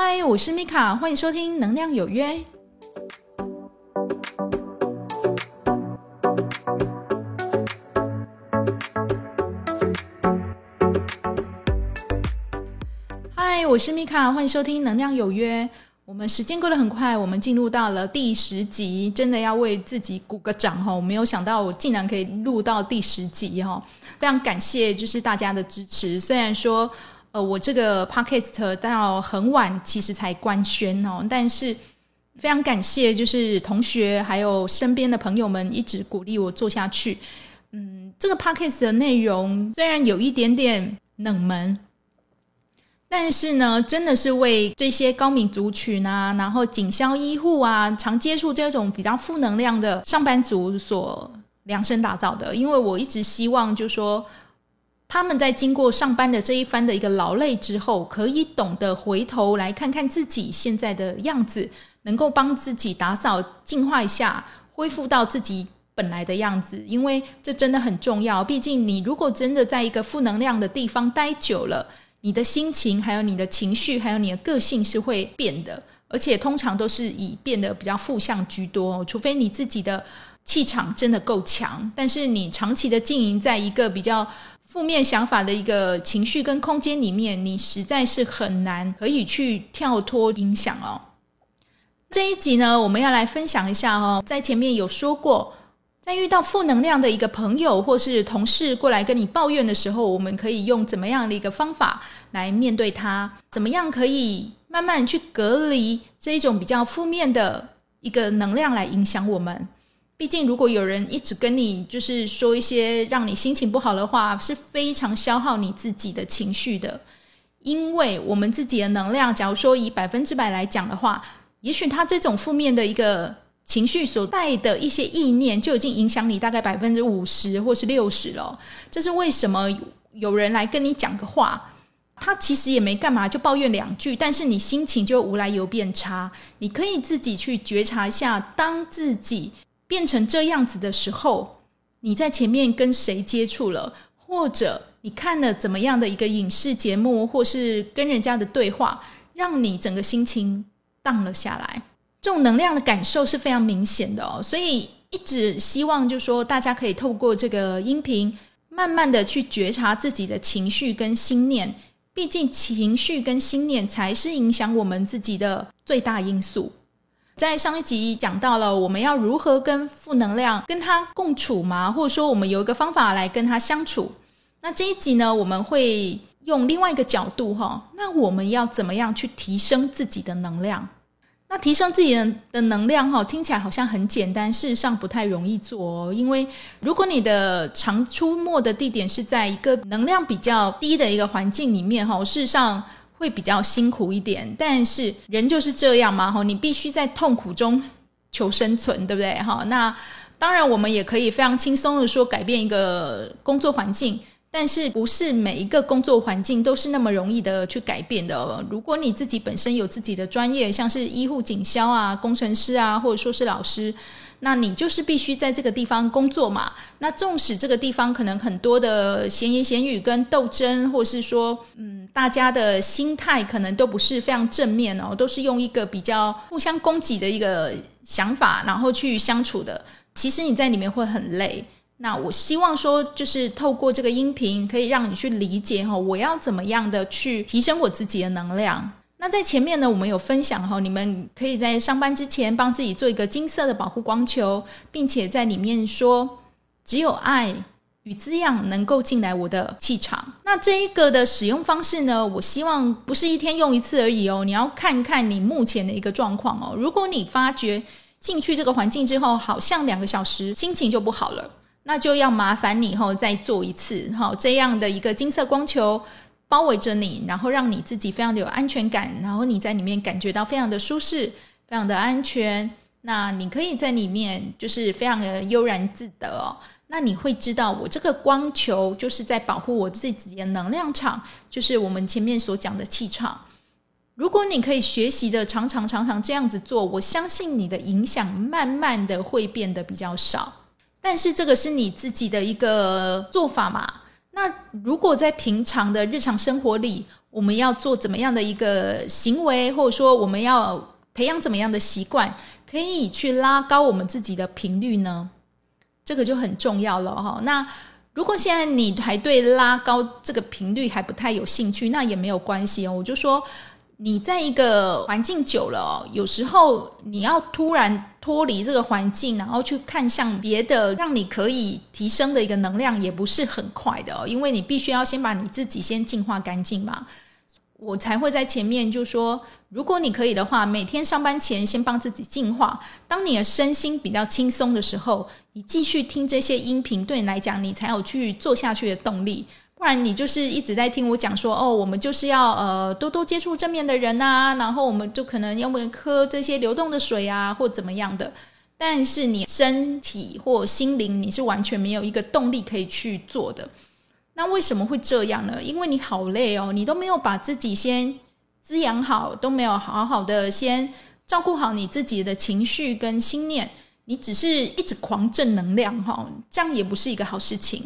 嗨，我是米卡，欢迎收听《能量有约》。嗨，我是米卡，欢迎收听《能量有约》。我们时间过得很快，我们进入到了第十集，真的要为自己鼓个掌哈！我没有想到我竟然可以录到第十集哈，非常感谢就是大家的支持。虽然说呃我这个 podcast 到很晚其实才官宣哦，但是非常感谢就是同学还有身边的朋友们一直鼓励我做下去。嗯，这个 podcast 的内容虽然有一点点冷门。但是呢，真的是为这些高敏族群啊，然后警消医护啊，常接触这种比较负能量的上班族所量身打造的。因为我一直希望，就说他们在经过上班的这一番的一个劳累之后，可以懂得回头来看看自己现在的样子，能够帮自己打扫、净化一下，恢复到自己本来的样子。因为这真的很重要。毕竟，你如果真的在一个负能量的地方待久了，你的心情，还有你的情绪，还有你的个性是会变的，而且通常都是以变得比较负向居多。除非你自己的气场真的够强，但是你长期的经营在一个比较负面想法的一个情绪跟空间里面，你实在是很难可以去跳脱影响哦。这一集呢，我们要来分享一下哦，在前面有说过。在遇到负能量的一个朋友或是同事过来跟你抱怨的时候，我们可以用怎么样的一个方法来面对他？怎么样可以慢慢去隔离这一种比较负面的一个能量来影响我们？毕竟，如果有人一直跟你就是说一些让你心情不好的话，是非常消耗你自己的情绪的。因为我们自己的能量，假如说以百分之百来讲的话，也许他这种负面的一个。情绪所带的一些意念，就已经影响你大概百分之五十或是六十了。这是为什么？有人来跟你讲个话，他其实也没干嘛，就抱怨两句，但是你心情就无来由变差。你可以自己去觉察一下，当自己变成这样子的时候，你在前面跟谁接触了，或者你看了怎么样的一个影视节目，或是跟人家的对话，让你整个心情荡了下来。这种能量的感受是非常明显的哦，所以一直希望就是说大家可以透过这个音频，慢慢的去觉察自己的情绪跟心念。毕竟情绪跟心念才是影响我们自己的最大因素。在上一集讲到了我们要如何跟负能量跟他共处嘛，或者说我们有一个方法来跟他相处。那这一集呢，我们会用另外一个角度哈，那我们要怎么样去提升自己的能量？那提升自己的的能量哈，听起来好像很简单，事实上不太容易做哦。因为如果你的常出没的地点是在一个能量比较低的一个环境里面哈，事实上会比较辛苦一点。但是人就是这样嘛哈，你必须在痛苦中求生存，对不对哈？那当然，我们也可以非常轻松的说改变一个工作环境。但是不是每一个工作环境都是那么容易的去改变的。如果你自己本身有自己的专业，像是医护、警消啊、工程师啊，或者说是老师，那你就是必须在这个地方工作嘛。那纵使这个地方可能很多的闲言闲语跟斗争，或是说，嗯，大家的心态可能都不是非常正面哦，都是用一个比较互相攻击的一个想法，然后去相处的。其实你在里面会很累。那我希望说，就是透过这个音频，可以让你去理解哈，我要怎么样的去提升我自己的能量。那在前面呢，我们有分享哈，你们可以在上班之前帮自己做一个金色的保护光球，并且在里面说，只有爱与滋养能够进来我的气场。那这一个的使用方式呢，我希望不是一天用一次而已哦，你要看看你目前的一个状况哦。如果你发觉进去这个环境之后，好像两个小时心情就不好了。那就要麻烦你以后再做一次，哈，这样的一个金色光球包围着你，然后让你自己非常的有安全感，然后你在里面感觉到非常的舒适，非常的安全。那你可以在里面就是非常的悠然自得哦。那你会知道，我这个光球就是在保护我自己的能量场，就是我们前面所讲的气场。如果你可以学习的常常常常这样子做，我相信你的影响慢慢的会变得比较少。但是这个是你自己的一个做法嘛？那如果在平常的日常生活里，我们要做怎么样的一个行为，或者说我们要培养怎么样的习惯，可以去拉高我们自己的频率呢？这个就很重要了哈。那如果现在你还对拉高这个频率还不太有兴趣，那也没有关系哦。我就说。你在一个环境久了，有时候你要突然脱离这个环境，然后去看向别的，让你可以提升的一个能量，也不是很快的。因为你必须要先把你自己先净化干净嘛。我才会在前面就说，如果你可以的话，每天上班前先帮自己净化。当你的身心比较轻松的时候，你继续听这些音频，对你来讲，你才有去做下去的动力。不然你就是一直在听我讲说哦，我们就是要呃多多接触正面的人呐，然后我们就可能要不喝这些流动的水啊，或怎么样的。但是你身体或心灵你是完全没有一个动力可以去做的。那为什么会这样呢？因为你好累哦，你都没有把自己先滋养好，都没有好好的先照顾好你自己的情绪跟心念，你只是一直狂正能量哈，这样也不是一个好事情。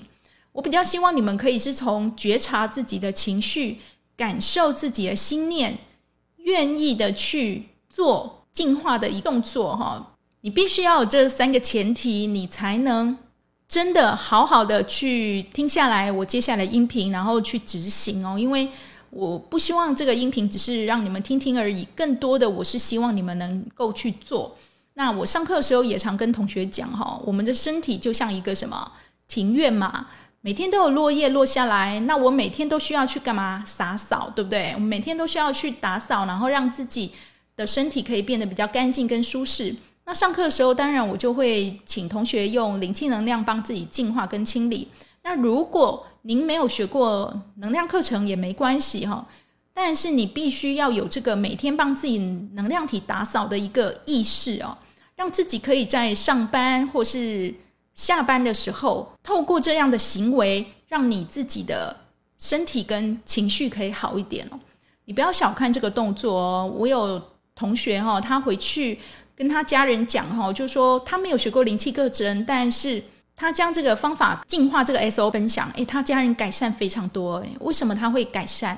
我比较希望你们可以是从觉察自己的情绪、感受自己的心念，愿意的去做进化的一动作哈。你必须要有这三个前提，你才能真的好好的去听下来我接下来音频，然后去执行哦。因为我不希望这个音频只是让你们听听而已，更多的我是希望你们能够去做。那我上课的时候也常跟同学讲哈，我们的身体就像一个什么庭院嘛。每天都有落叶落下来，那我每天都需要去干嘛？洒扫，对不对？我每天都需要去打扫，然后让自己的身体可以变得比较干净跟舒适。那上课的时候，当然我就会请同学用灵气能量帮自己净化跟清理。那如果您没有学过能量课程也没关系哈，但是你必须要有这个每天帮自己能量体打扫的一个意识哦，让自己可以在上班或是。下班的时候，透过这样的行为，让你自己的身体跟情绪可以好一点哦。你不要小看这个动作哦。我有同学哈，他回去跟他家人讲哈，就说他没有学过灵气课程，但是他将这个方法净化这个 S O 分享，诶，他家人改善非常多。诶，为什么他会改善？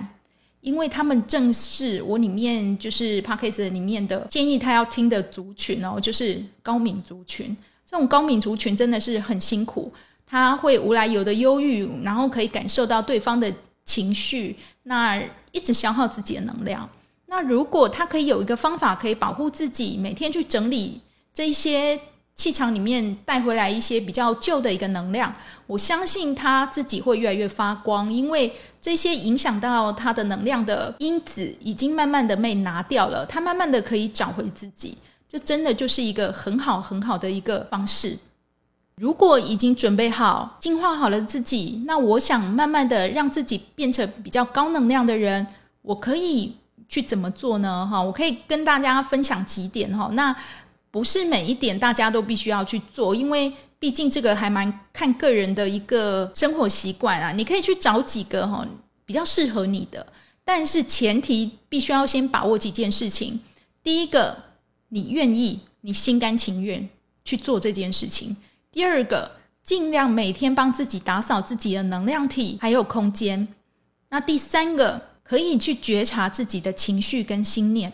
因为他们正是我里面就是 p a c k a g e 里面的建议他要听的族群哦，就是高敏族群。这种高敏族群真的是很辛苦，他会无来由的忧郁，然后可以感受到对方的情绪，那一直消耗自己的能量。那如果他可以有一个方法可以保护自己，每天去整理这一些气场里面带回来一些比较旧的一个能量，我相信他自己会越来越发光，因为这些影响到他的能量的因子已经慢慢的被拿掉了，他慢慢的可以找回自己。这真的就是一个很好很好的一个方式。如果已经准备好、净化好了自己，那我想慢慢的让自己变成比较高能量的人，我可以去怎么做呢？哈，我可以跟大家分享几点哈。那不是每一点大家都必须要去做，因为毕竟这个还蛮看个人的一个生活习惯啊。你可以去找几个哈比较适合你的，但是前提必须要先把握几件事情。第一个。你愿意，你心甘情愿去做这件事情。第二个，尽量每天帮自己打扫自己的能量体还有空间。那第三个，可以去觉察自己的情绪跟心念。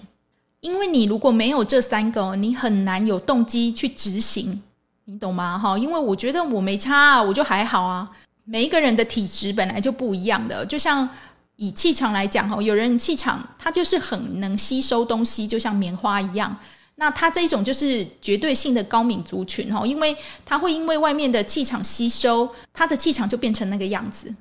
因为你如果没有这三个，你很难有动机去执行，你懂吗？哈，因为我觉得我没差啊，我就还好啊。每一个人的体质本来就不一样的，就像以气场来讲，哈，有人气场他就是很能吸收东西，就像棉花一样。那他这一种就是绝对性的高敏族群哈，因为他会因为外面的气场吸收，他的气场就变成那个样子。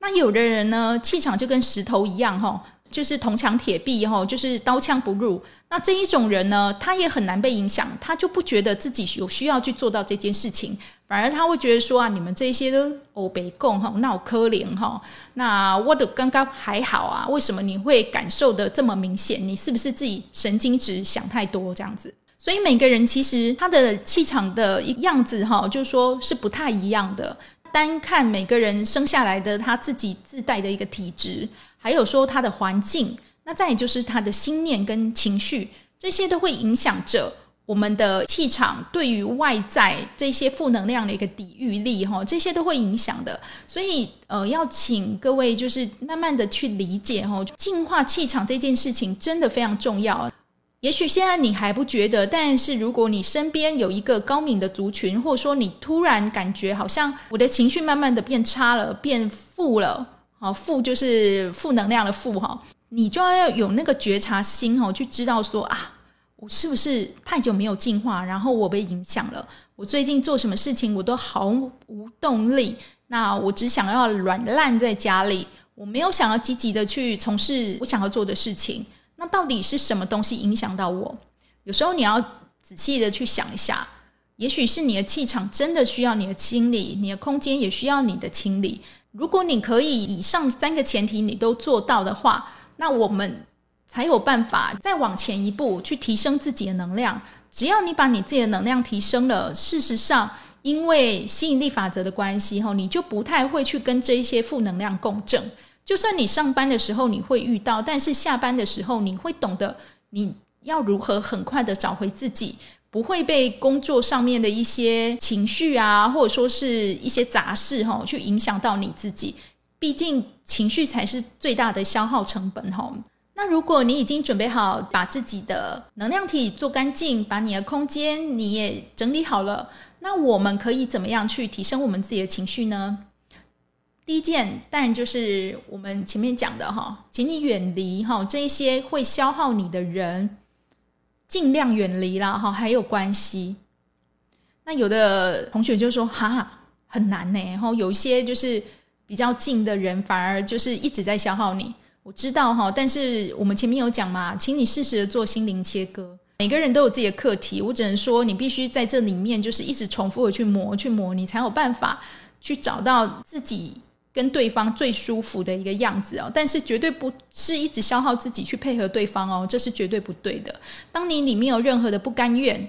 那有的人呢，气场就跟石头一样哈。就是铜墙铁壁哈，就是刀枪不入。那这一种人呢，他也很难被影响，他就不觉得自己有需要去做到这件事情，反而他会觉得说啊，你们这些都欧北共哈，闹可怜哈。那我的刚刚还好啊，为什么你会感受的这么明显？你是不是自己神经质想太多这样子？所以每个人其实他的气场的样子哈，就是说是不太一样的。单看每个人生下来的他自己自带的一个体质，还有说他的环境，那再也就是他的心念跟情绪，这些都会影响着我们的气场对于外在这些负能量的一个抵御力，哈，这些都会影响的。所以，呃，要请各位就是慢慢的去理解，哈，净化气场这件事情真的非常重要。也许现在你还不觉得，但是如果你身边有一个高敏的族群，或者说你突然感觉好像我的情绪慢慢的变差了，变负了，好负就是负能量的负哈，你就要有那个觉察心哦，去知道说啊，我是不是太久没有进化，然后我被影响了？我最近做什么事情我都毫无动力，那我只想要软烂在家里，我没有想要积极的去从事我想要做的事情。那到底是什么东西影响到我？有时候你要仔细的去想一下，也许是你的气场真的需要你的清理，你的空间也需要你的清理。如果你可以以上三个前提你都做到的话，那我们才有办法再往前一步去提升自己的能量。只要你把你自己的能量提升了，事实上，因为吸引力法则的关系，哈，你就不太会去跟这一些负能量共振。就算你上班的时候你会遇到，但是下班的时候你会懂得你要如何很快的找回自己，不会被工作上面的一些情绪啊，或者说是一些杂事哈，去影响到你自己。毕竟情绪才是最大的消耗成本哈。那如果你已经准备好把自己的能量体做干净，把你的空间你也整理好了，那我们可以怎么样去提升我们自己的情绪呢？第一件当然就是我们前面讲的哈，请你远离哈这一些会消耗你的人，尽量远离啦哈。还有关系，那有的同学就说哈很难呢，然后有一些就是比较近的人，反而就是一直在消耗你。我知道哈，但是我们前面有讲嘛，请你适时的做心灵切割。每个人都有自己的课题，我只能说你必须在这里面就是一直重复的去磨去磨，你才有办法去找到自己。跟对方最舒服的一个样子哦，但是绝对不是一直消耗自己去配合对方哦，这是绝对不对的。当你里面有任何的不甘愿，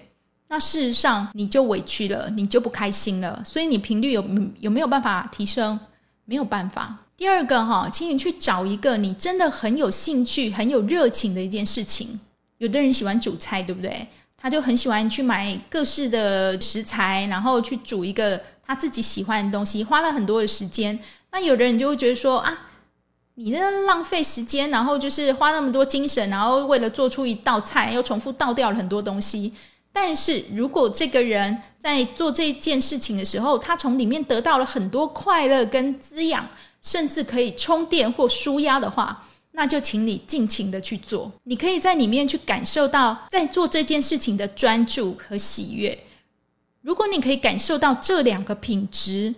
那事实上你就委屈了，你就不开心了，所以你频率有有没有办法提升？没有办法。第二个哈，请你去找一个你真的很有兴趣、很有热情的一件事情。有的人喜欢煮菜，对不对？他就很喜欢去买各式的食材，然后去煮一个他自己喜欢的东西，花了很多的时间。那有的人就会觉得说啊，你那浪费时间，然后就是花那么多精神，然后为了做出一道菜，又重复倒掉了很多东西。但是如果这个人在做这件事情的时候，他从里面得到了很多快乐跟滋养，甚至可以充电或舒压的话，那就请你尽情的去做。你可以在里面去感受到在做这件事情的专注和喜悦。如果你可以感受到这两个品质，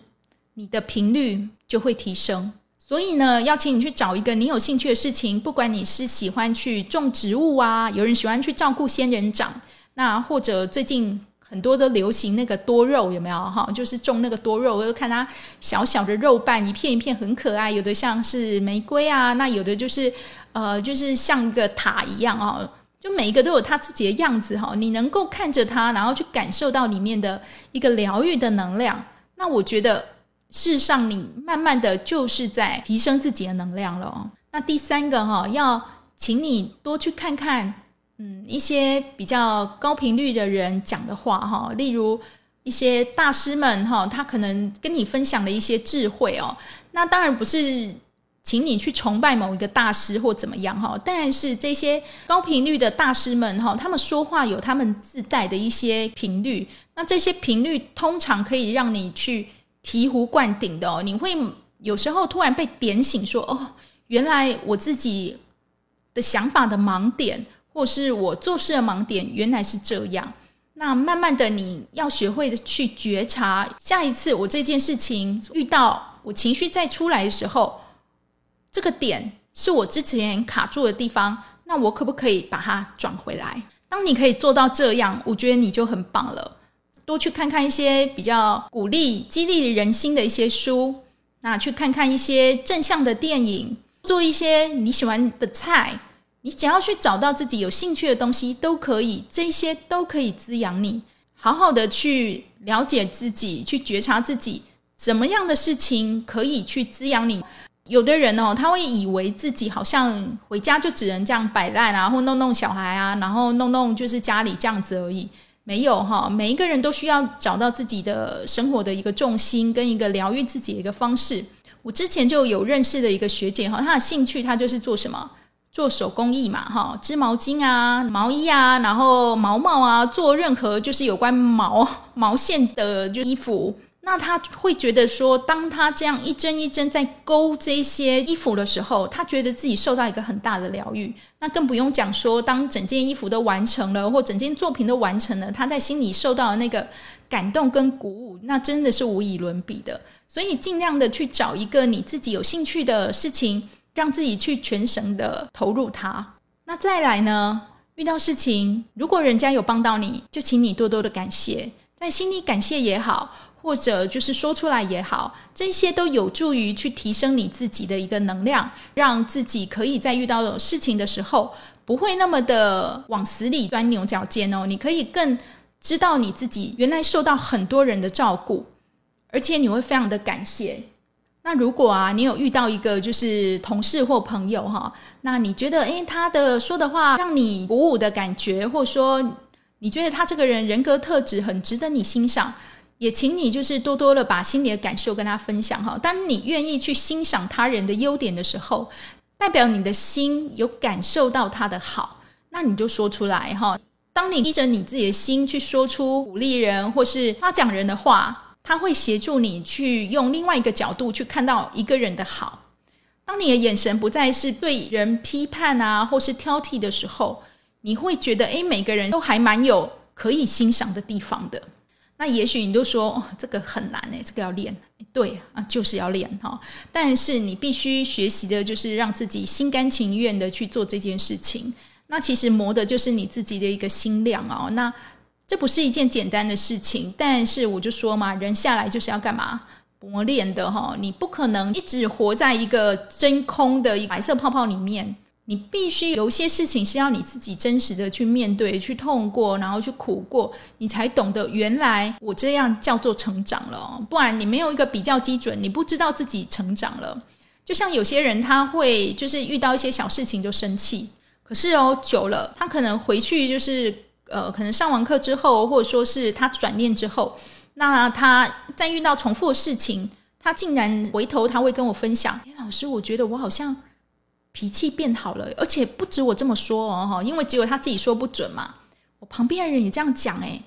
你的频率。就会提升，所以呢，邀请你去找一个你有兴趣的事情，不管你是喜欢去种植物啊，有人喜欢去照顾仙人掌，那或者最近很多都流行那个多肉，有没有哈？就是种那个多肉，我就看它小小的肉瓣，一片一片很可爱，有的像是玫瑰啊，那有的就是呃，就是像个塔一样啊，就每一个都有它自己的样子哈。你能够看着它，然后去感受到里面的一个疗愈的能量，那我觉得。事实上，你慢慢的就是在提升自己的能量了。那第三个哈，要请你多去看看，嗯，一些比较高频率的人讲的话哈，例如一些大师们哈，他可能跟你分享的一些智慧哦。那当然不是请你去崇拜某一个大师或怎么样哈，但是这些高频率的大师们哈，他们说话有他们自带的一些频率，那这些频率通常可以让你去。醍醐灌顶的哦，你会有时候突然被点醒，说：“哦，原来我自己的想法的盲点，或是我做事的盲点，原来是这样。”那慢慢的，你要学会的去觉察，下一次我这件事情遇到我情绪再出来的时候，这个点是我之前卡住的地方，那我可不可以把它转回来？当你可以做到这样，我觉得你就很棒了。多去看看一些比较鼓励、激励人心的一些书，那去看看一些正向的电影，做一些你喜欢的菜。你只要去找到自己有兴趣的东西，都可以，这些都可以滋养你。好好的去了解自己，去觉察自己，怎么样的事情可以去滋养你。有的人哦，他会以为自己好像回家就只能这样摆烂啊，或弄弄小孩啊，然后弄弄就是家里这样子而已。没有哈，每一个人都需要找到自己的生活的一个重心跟一个疗愈自己的一个方式。我之前就有认识的一个学姐哈，她的兴趣她就是做什么？做手工艺嘛哈，织毛巾啊、毛衣啊，然后毛毛啊，做任何就是有关毛毛线的就衣服。那他会觉得说，当他这样一针一针在勾这些衣服的时候，他觉得自己受到一个很大的疗愈。那更不用讲说，当整件衣服都完成了，或整件作品都完成了，他在心里受到的那个感动跟鼓舞，那真的是无以伦比的。所以尽量的去找一个你自己有兴趣的事情，让自己去全神的投入它。那再来呢，遇到事情，如果人家有帮到你，就请你多多的感谢，在心里感谢也好。或者就是说出来也好，这些都有助于去提升你自己的一个能量，让自己可以在遇到事情的时候不会那么的往死里钻牛角尖哦。你可以更知道你自己原来受到很多人的照顾，而且你会非常的感谢。那如果啊，你有遇到一个就是同事或朋友哈，那你觉得诶，他的说的话让你鼓舞的感觉，或者说你觉得他这个人人格特质很值得你欣赏。也请你就是多多的把心里的感受跟他分享哈。当你愿意去欣赏他人的优点的时候，代表你的心有感受到他的好，那你就说出来哈。当你依着你自己的心去说出鼓励人或是夸奖人的话，他会协助你去用另外一个角度去看到一个人的好。当你的眼神不再是对人批判啊或是挑剔的时候，你会觉得诶，每个人都还蛮有可以欣赏的地方的。那也许你都说哦，这个很难诶，这个要练。对啊，就是要练哈。但是你必须学习的就是让自己心甘情愿的去做这件事情。那其实磨的就是你自己的一个心量哦。那这不是一件简单的事情，但是我就说嘛，人下来就是要干嘛磨练的哈。你不可能一直活在一个真空的白色泡泡里面。你必须有一些事情是要你自己真实的去面对、去痛过，然后去苦过，你才懂得原来我这样叫做成长了。不然你没有一个比较基准，你不知道自己成长了。就像有些人他会就是遇到一些小事情就生气，可是哦久了，他可能回去就是呃，可能上完课之后，或者说是他转念之后，那他再遇到重复的事情，他竟然回头他会跟我分享：“哎，老师，我觉得我好像。”脾气变好了，而且不止我这么说哦哈，因为只有他自己说不准嘛。我旁边的人也这样讲哎，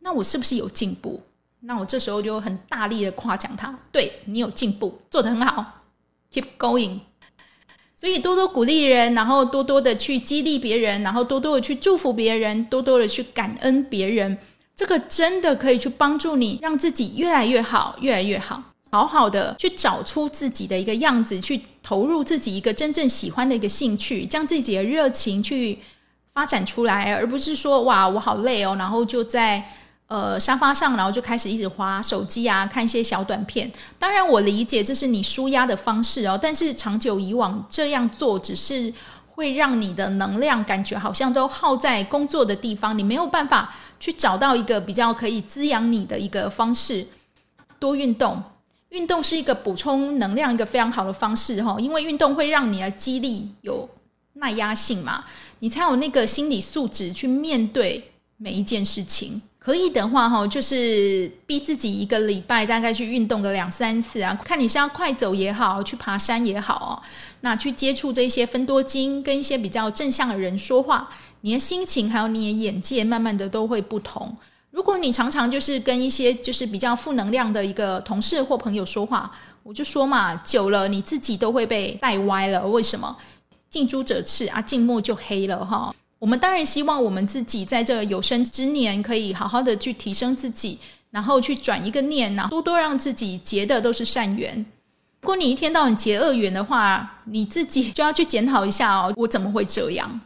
那我是不是有进步？那我这时候就很大力的夸奖他，对你有进步，做得很好，keep going。所以多多鼓励人，然后多多的去激励别人，然后多多的去祝福别人，多多的去感恩别人，这个真的可以去帮助你，让自己越来越好，越来越好。好好的去找出自己的一个样子，去投入自己一个真正喜欢的一个兴趣，将自己的热情去发展出来，而不是说哇我好累哦，然后就在呃沙发上，然后就开始一直划手机啊，看一些小短片。当然我理解这是你舒压的方式哦，但是长久以往这样做，只是会让你的能量感觉好像都耗在工作的地方，你没有办法去找到一个比较可以滋养你的一个方式，多运动。运动是一个补充能量一个非常好的方式哈，因为运动会让你的肌力有耐压性嘛，你才有那个心理素质去面对每一件事情。可以的话哈，就是逼自己一个礼拜大概去运动个两三次啊，看你是要快走也好，去爬山也好哦，那去接触这些分多精，跟一些比较正向的人说话，你的心情还有你的眼界，慢慢的都会不同。如果你常常就是跟一些就是比较负能量的一个同事或朋友说话，我就说嘛，久了你自己都会被带歪了。为什么？近朱者赤啊，近墨就黑了哈。我们当然希望我们自己在这有生之年可以好好的去提升自己，然后去转一个念呐，多多让自己结的都是善缘。如果你一天到晚结恶缘的话，你自己就要去检讨一下哦，我怎么会这样？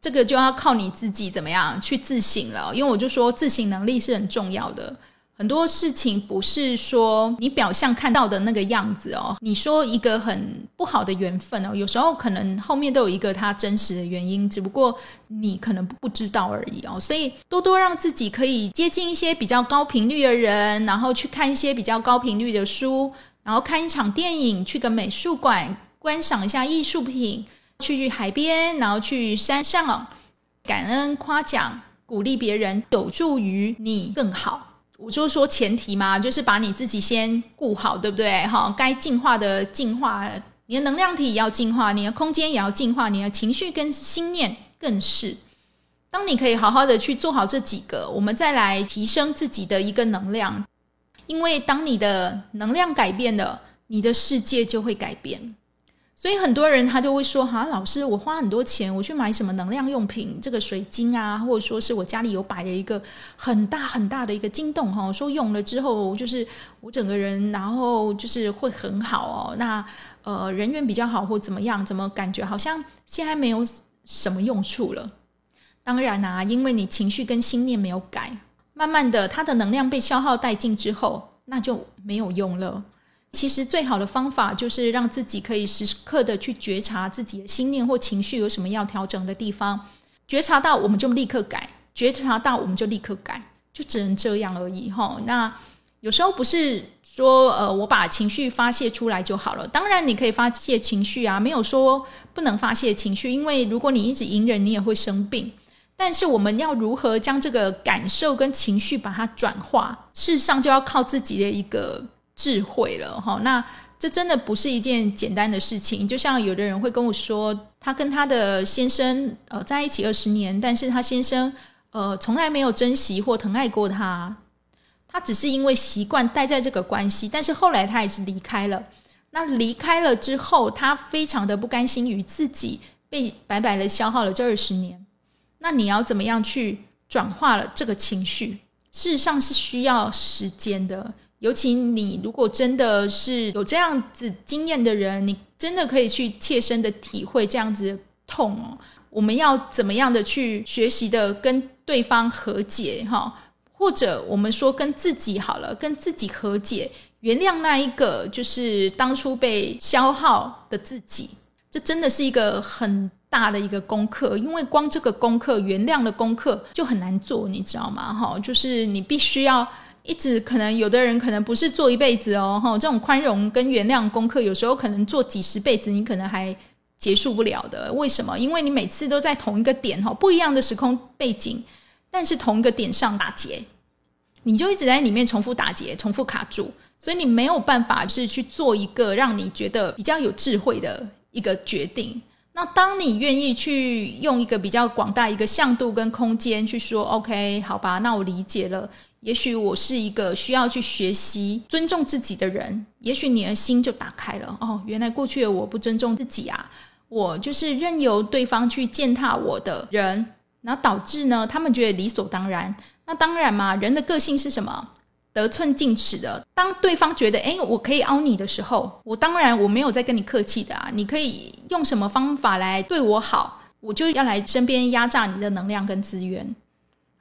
这个就要靠你自己怎么样去自省了，因为我就说自省能力是很重要的。很多事情不是说你表象看到的那个样子哦。你说一个很不好的缘分哦，有时候可能后面都有一个它真实的原因，只不过你可能不知道而已哦。所以多多让自己可以接近一些比较高频率的人，然后去看一些比较高频率的书，然后看一场电影，去个美术馆观赏一下艺术品。去去海边，然后去山上，感恩、夸奖、鼓励别人，有助于你更好。我就说前提嘛，就是把你自己先顾好，对不对？哈，该进化的进化，你的能量体也要进化，你的空间也要进化，你的情绪跟心念更是。当你可以好好的去做好这几个，我们再来提升自己的一个能量。因为当你的能量改变了，你的世界就会改变。所以很多人他就会说：“哈，老师，我花很多钱，我去买什么能量用品，这个水晶啊，或者说是我家里有摆了一个很大很大的一个晶洞哈，说用了之后，就是我整个人，然后就是会很好哦。那呃，人缘比较好或怎么样，怎么感觉好像现在没有什么用处了？当然啊，因为你情绪跟心念没有改，慢慢的，它的能量被消耗殆尽之后，那就没有用了。”其实最好的方法就是让自己可以时刻的去觉察自己的心念或情绪有什么要调整的地方，觉察到我们就立刻改，觉察到我们就立刻改，就只能这样而已哈。那有时候不是说呃我把情绪发泄出来就好了，当然你可以发泄情绪啊，没有说不能发泄情绪，因为如果你一直隐忍，你也会生病。但是我们要如何将这个感受跟情绪把它转化，事实上就要靠自己的一个。智慧了哈，那这真的不是一件简单的事情。就像有的人会跟我说，他跟他的先生呃在一起二十年，但是他先生呃从来没有珍惜或疼爱过他，他只是因为习惯待在这个关系，但是后来他也是离开了。那离开了之后，他非常的不甘心于自己被白白的消耗了这二十年。那你要怎么样去转化了这个情绪？事实上是需要时间的。尤其你如果真的是有这样子经验的人，你真的可以去切身的体会这样子的痛哦。我们要怎么样的去学习的跟对方和解哈，或者我们说跟自己好了，跟自己和解，原谅那一个就是当初被消耗的自己。这真的是一个很大的一个功课，因为光这个功课原谅的功课就很难做，你知道吗？哈，就是你必须要。一直可能有的人可能不是做一辈子哦，哈，这种宽容跟原谅功课，有时候可能做几十辈子，你可能还结束不了的。为什么？因为你每次都在同一个点哈，不一样的时空背景，但是同一个点上打结，你就一直在里面重复打结，重复卡住，所以你没有办法是去做一个让你觉得比较有智慧的一个决定。那当你愿意去用一个比较广大一个向度跟空间去说，OK，好吧，那我理解了。也许我是一个需要去学习尊重自己的人，也许你的心就打开了。哦，原来过去的我不尊重自己啊，我就是任由对方去践踏我的人，然后导致呢，他们觉得理所当然。那当然嘛，人的个性是什么？得寸进尺的。当对方觉得哎，我可以凹你的时候，我当然我没有在跟你客气的啊。你可以用什么方法来对我好，我就要来身边压榨你的能量跟资源。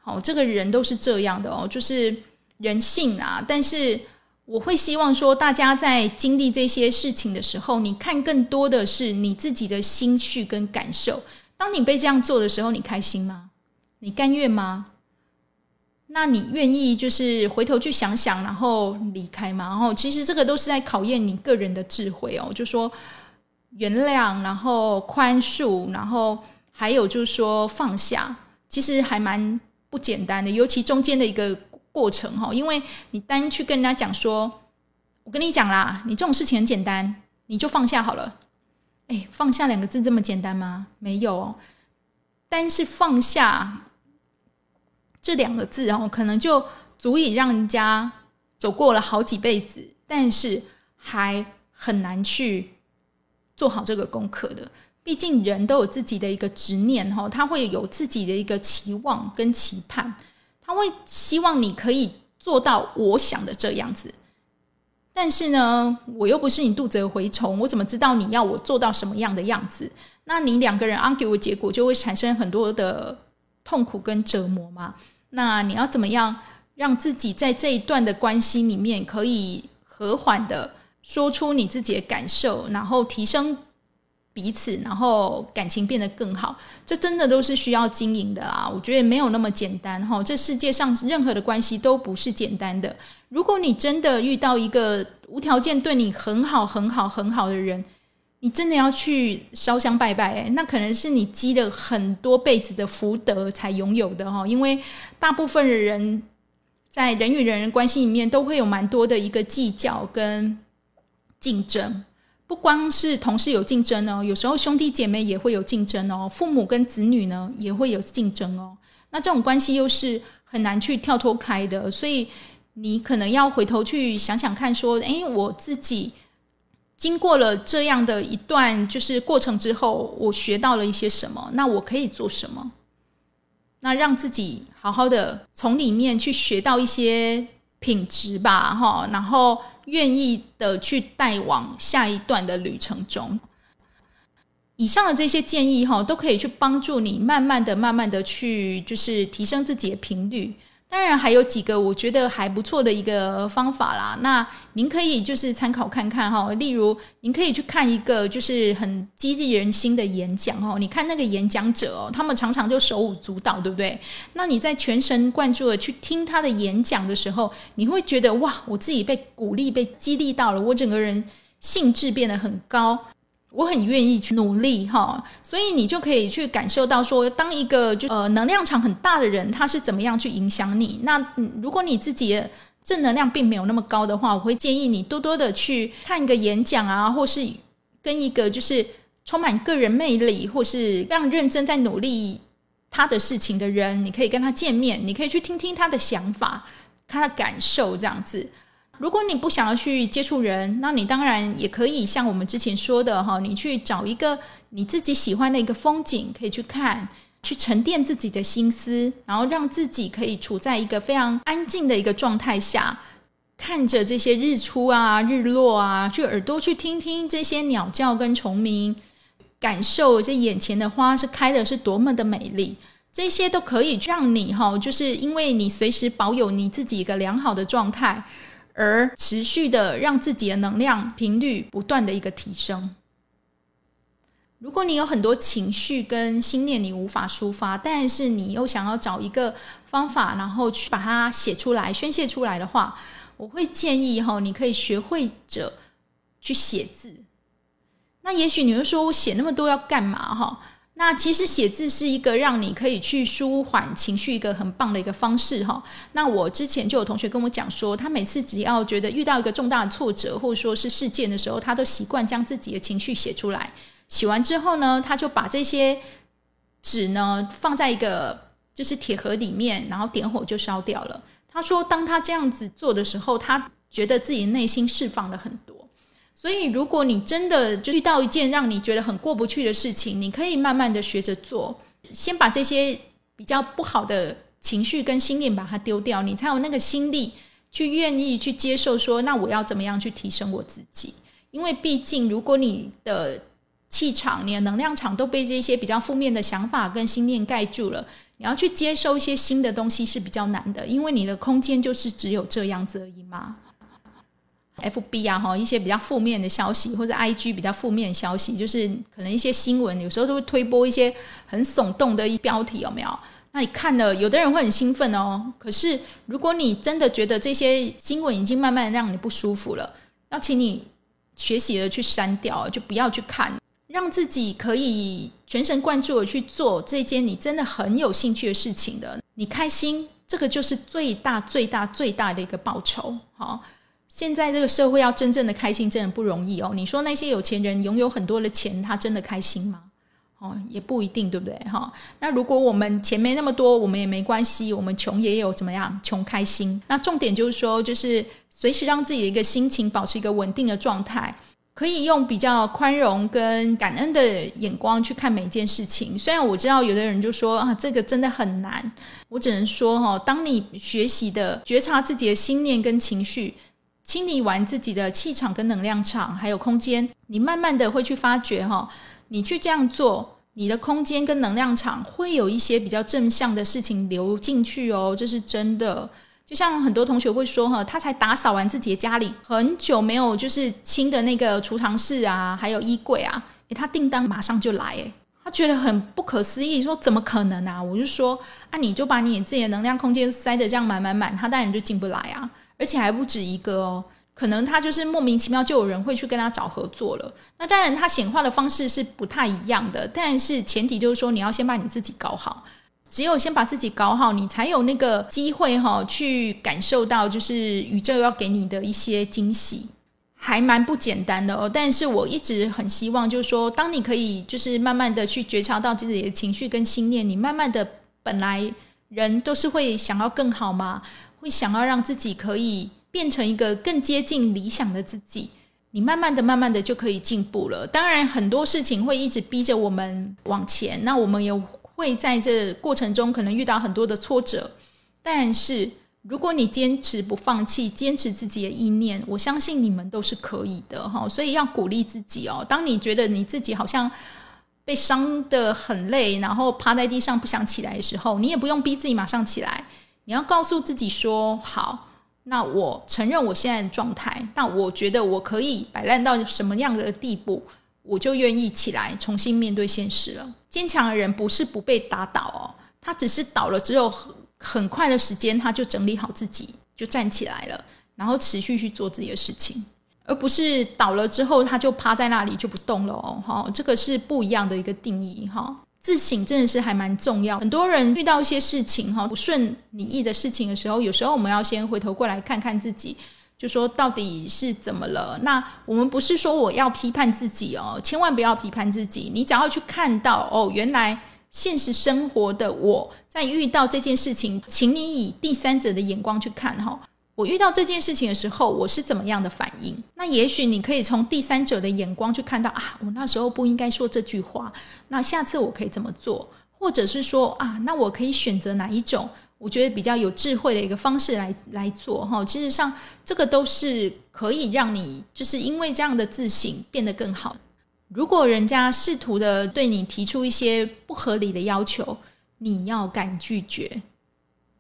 哦，这个人都是这样的哦，就是人性啊。但是我会希望说，大家在经历这些事情的时候，你看更多的是你自己的心绪跟感受。当你被这样做的时候，你开心吗？你甘愿吗？那你愿意就是回头去想想，然后离开吗？然后其实这个都是在考验你个人的智慧哦。就说原谅，然后宽恕，然后还有就是说放下，其实还蛮。不简单的，尤其中间的一个过程哈，因为你单去跟人家讲说，我跟你讲啦，你这种事情很简单，你就放下好了。哎，放下两个字这么简单吗？没有，但是放下这两个字哦，可能就足以让人家走过了好几辈子，但是还很难去做好这个功课的。毕竟人都有自己的一个执念哈，他会有自己的一个期望跟期盼，他会希望你可以做到我想的这样子。但是呢，我又不是你肚子的蛔虫，我怎么知道你要我做到什么样的样子？那你两个人 argue 的结果就会产生很多的痛苦跟折磨嘛。那你要怎么样让自己在这一段的关系里面可以和缓的说出你自己的感受，然后提升？彼此，然后感情变得更好，这真的都是需要经营的啦。我觉得没有那么简单哈。这世界上任何的关系都不是简单的。如果你真的遇到一个无条件对你很好、很好、很好的人，你真的要去烧香拜拜，那可能是你积了很多辈子的福德才拥有的哈。因为大部分的人在人与人关系里面都会有蛮多的一个计较跟竞争，不光是同事有竞争哦，有时候兄弟姐妹也会有竞争哦，父母跟子女呢也会有竞争哦。那这种关系又是很难去跳脱开的，所以你可能要回头去想想看，说，诶，我自己。经过了这样的一段就是过程之后，我学到了一些什么？那我可以做什么？那让自己好好的从里面去学到一些品质吧，哈，然后愿意的去带往下一段的旅程中。以上的这些建议哈，都可以去帮助你慢慢的、慢慢的去就是提升自己的频率。当然还有几个我觉得还不错的一个方法啦，那您可以就是参考看看哈。例如，您可以去看一个就是很激励人心的演讲哦。你看那个演讲者哦，他们常常就手舞足蹈，对不对？那你在全神贯注的去听他的演讲的时候，你会觉得哇，我自己被鼓励、被激励到了，我整个人兴致变得很高。我很愿意去努力哈，所以你就可以去感受到说，当一个就呃能量场很大的人，他是怎么样去影响你。那如果你自己正能量并没有那么高的话，我会建议你多多的去看一个演讲啊，或是跟一个就是充满个人魅力或是非常认真在努力他的事情的人，你可以跟他见面，你可以去听听他的想法、他的感受这样子。如果你不想要去接触人，那你当然也可以像我们之前说的哈，你去找一个你自己喜欢的一个风景，可以去看，去沉淀自己的心思，然后让自己可以处在一个非常安静的一个状态下，看着这些日出啊、日落啊，去耳朵去听听这些鸟叫跟虫鸣，感受这眼前的花是开的是多么的美丽，这些都可以让你哈，就是因为你随时保有你自己一个良好的状态。而持续的让自己的能量频率不断的一个提升。如果你有很多情绪跟心念你无法抒发，但是你又想要找一个方法，然后去把它写出来、宣泄出来的话，我会建议哈，你可以学会着去写字。那也许你会说，我写那么多要干嘛？哈。那其实写字是一个让你可以去舒缓情绪一个很棒的一个方式哈。那我之前就有同学跟我讲说，他每次只要觉得遇到一个重大挫折或者说是事件的时候，他都习惯将自己的情绪写出来。写完之后呢，他就把这些纸呢放在一个就是铁盒里面，然后点火就烧掉了。他说，当他这样子做的时候，他觉得自己内心释放了很多。所以，如果你真的就遇到一件让你觉得很过不去的事情，你可以慢慢的学着做，先把这些比较不好的情绪跟心念把它丢掉，你才有那个心力去愿意去接受说，那我要怎么样去提升我自己？因为毕竟，如果你的气场、你的能量场都被这些比较负面的想法跟心念盖住了，你要去接收一些新的东西是比较难的，因为你的空间就是只有这样子而已嘛。F B 啊，哈，一些比较负面的消息，或者 I G 比较负面的消息，就是可能一些新闻，有时候都会推播一些很耸动的一标题，有没有？那你看了，有的人会很兴奋哦。可是，如果你真的觉得这些新闻已经慢慢让你不舒服了，要请你学习的去删掉，就不要去看，让自己可以全神贯注的去做这件你真的很有兴趣的事情的。你开心，这个就是最大、最大、最大的一个报酬，好。现在这个社会要真正的开心，真的不容易哦。你说那些有钱人拥有很多的钱，他真的开心吗？哦，也不一定，对不对？哈，那如果我们钱没那么多，我们也没关系，我们穷也有怎么样？穷开心。那重点就是说，就是随时让自己的一个心情保持一个稳定的状态，可以用比较宽容跟感恩的眼光去看每一件事情。虽然我知道有的人就说啊，这个真的很难，我只能说哈，当你学习的觉察自己的心念跟情绪。清理完自己的气场跟能量场，还有空间，你慢慢的会去发觉哈，你去这样做，你的空间跟能量场会有一些比较正向的事情流进去哦，这是真的。就像很多同学会说哈，他才打扫完自己的家里，很久没有就是清的那个储藏室啊，还有衣柜啊，诶，他订单马上就来，诶，他觉得很不可思议，说怎么可能啊？我就说啊，你就把你自己的能量空间塞得这样满满满，他当然就进不来啊。而且还不止一个哦，可能他就是莫名其妙就有人会去跟他找合作了。那当然，他显化的方式是不太一样的，但是前提就是说，你要先把你自己搞好。只有先把自己搞好，你才有那个机会哈，去感受到就是宇宙要给你的一些惊喜，还蛮不简单的哦。但是我一直很希望，就是说，当你可以就是慢慢的去觉察到自己的情绪跟信念，你慢慢的本来人都是会想要更好嘛，会想要让自己可以变成一个更接近理想的自己，你慢慢的、慢慢的就可以进步了。当然，很多事情会一直逼着我们往前，那我们也。会在这过程中可能遇到很多的挫折，但是如果你坚持不放弃，坚持自己的意念，我相信你们都是可以的哈。所以要鼓励自己哦。当你觉得你自己好像被伤的很累，然后趴在地上不想起来的时候，你也不用逼自己马上起来。你要告诉自己说：好，那我承认我现在的状态，那我觉得我可以摆烂到什么样的地步。我就愿意起来重新面对现实了。坚强的人不是不被打倒哦，他只是倒了，之后很很快的时间，他就整理好自己，就站起来了，然后持续去做自己的事情，而不是倒了之后他就趴在那里就不动了哦。哈，这个是不一样的一个定义哈。自省真的是还蛮重要。很多人遇到一些事情哈不顺你意的事情的时候，有时候我们要先回头过来看看自己。就说到底是怎么了？那我们不是说我要批判自己哦，千万不要批判自己。你只要去看到哦，原来现实生活的我在遇到这件事情，请你以第三者的眼光去看哈。我遇到这件事情的时候，我是怎么样的反应？那也许你可以从第三者的眼光去看到啊，我那时候不应该说这句话。那下次我可以怎么做？或者是说啊，那我可以选择哪一种？我觉得比较有智慧的一个方式来来做哈，其实上这个都是可以让你就是因为这样的自省变得更好。如果人家试图的对你提出一些不合理的要求，你要敢拒绝。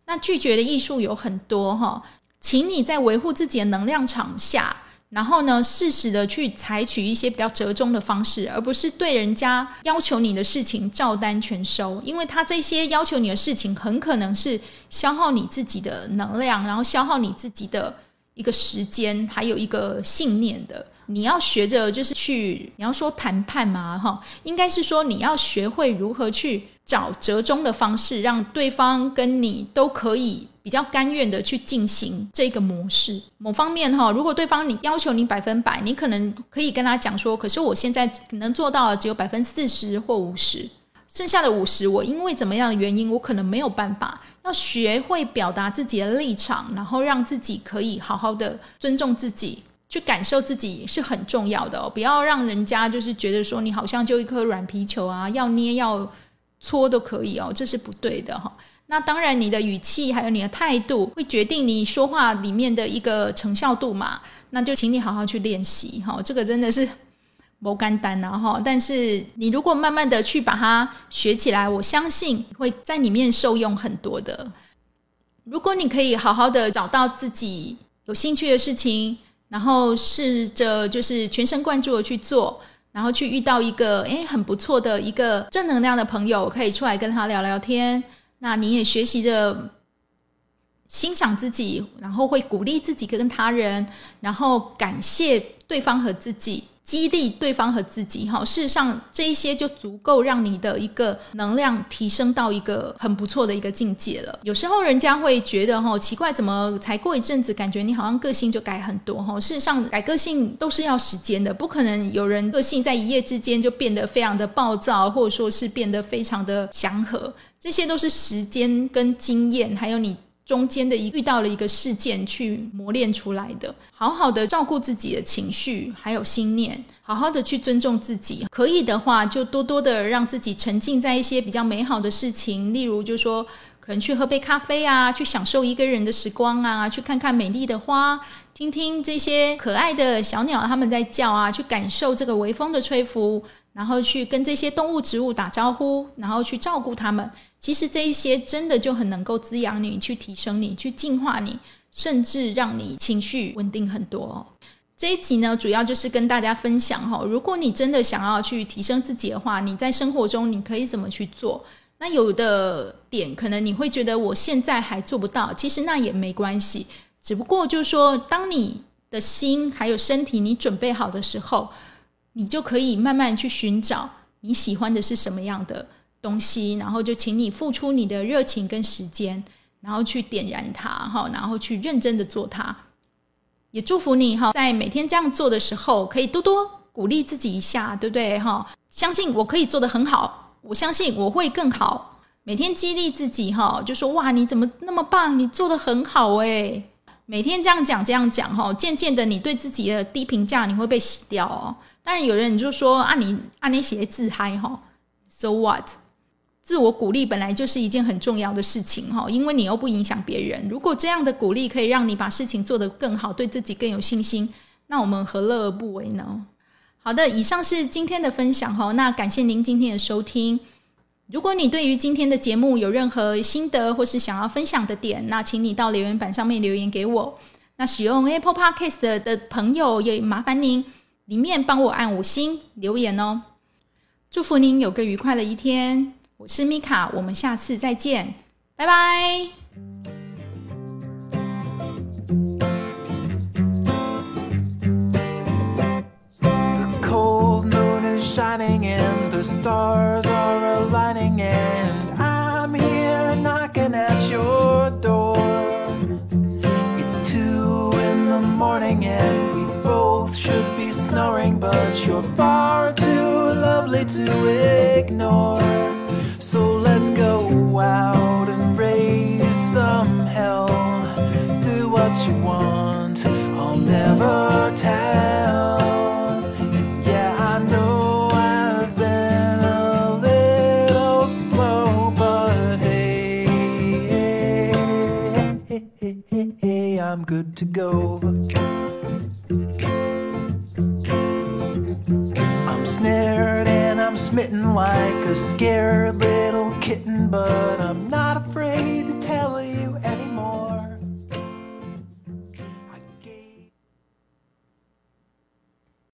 那拒绝的艺术有很多哈，请你在维护自己的能量场下。然后呢，适时的去采取一些比较折中的方式，而不是对人家要求你的事情照单全收，因为他这些要求你的事情很可能是消耗你自己的能量，然后消耗你自己的一个时间，还有一个信念的。你要学着就是去，你要说谈判嘛，哈，应该是说你要学会如何去找折中的方式，让对方跟你都可以。比较甘愿的去进行这个模式。某方面哈，如果对方你要求你百分百，你可能可以跟他讲说，可是我现在能做到只有百分之四十或五十，剩下的五十，我因为怎么样的原因，我可能没有办法。要学会表达自己的立场，然后让自己可以好好的尊重自己，去感受自己是很重要的。不要让人家就是觉得说你好像就一颗软皮球啊，要捏要搓都可以哦，这是不对的哈。那当然，你的语气还有你的态度会决定你说话里面的一个成效度嘛？那就请你好好去练习哈，这个真的是不干单呐哈。但是你如果慢慢的去把它学起来，我相信会在里面受用很多的。如果你可以好好的找到自己有兴趣的事情，然后试着就是全神贯注的去做，然后去遇到一个诶很不错的一个正能量的朋友，可以出来跟他聊聊天。那你也学习着欣赏自己，然后会鼓励自己跟他人，然后感谢对方和自己。激励对方和自己，哈，事实上这一些就足够让你的一个能量提升到一个很不错的一个境界了。有时候人家会觉得，哈，奇怪，怎么才过一阵子，感觉你好像个性就改很多，哈。事实上，改个性都是要时间的，不可能有人个性在一夜之间就变得非常的暴躁，或者说是变得非常的祥和，这些都是时间跟经验，还有你。中间的一遇到了一个事件去磨练出来的，好好的照顾自己的情绪还有心念，好好的去尊重自己，可以的话就多多的让自己沉浸在一些比较美好的事情，例如就说可能去喝杯咖啡啊，去享受一个人的时光啊，去看看美丽的花，听听这些可爱的小鸟他们在叫啊，去感受这个微风的吹拂。然后去跟这些动物、植物打招呼，然后去照顾它们。其实这一些真的就很能够滋养你，去提升你，去净化你，甚至让你情绪稳定很多。哦这一集呢，主要就是跟大家分享哈，如果你真的想要去提升自己的话，你在生活中你可以怎么去做？那有的点可能你会觉得我现在还做不到，其实那也没关系。只不过就是说，当你的心还有身体你准备好的时候，你就可以慢慢去寻找你喜欢的是什么样的东西，然后就请你付出你的热情跟时间，然后去点燃它哈，然后去认真的做它。也祝福你哈，在每天这样做的时候，可以多多鼓励自己一下，对不对哈？相信我可以做得很好，我相信我会更好。每天激励自己哈，就说哇，你怎么那么棒？你做的很好诶。每天这样讲这样讲哈，渐渐的你对自己的低评价你会被洗掉哦。当然有人就说啊，你啊你写自嗨哈，so what？自我鼓励本来就是一件很重要的事情哈，因为你又不影响别人。如果这样的鼓励可以让你把事情做得更好，对自己更有信心，那我们何乐而不为呢？好的，以上是今天的分享哈，那感谢您今天的收听。如果你对于今天的节目有任何心得或是想要分享的点，那请你到留言板上面留言给我。那使用 Apple Podcast 的朋友也麻烦您里面帮我按五星留言哦。祝福您有个愉快的一天，我是米卡，我们下次再见，拜拜。shining and the stars are aligning and I'm here knocking at your door. It's two in the morning and we both should be snoring, but you're far too lovely to ignore. So let's go out and raise some hell. Do what you want, I'll never tell. And yeah, I know I've been a little slow, but hey, hey, hey, hey, hey, I'm good to go. I'm smitten like a scared little kitten, but I'm not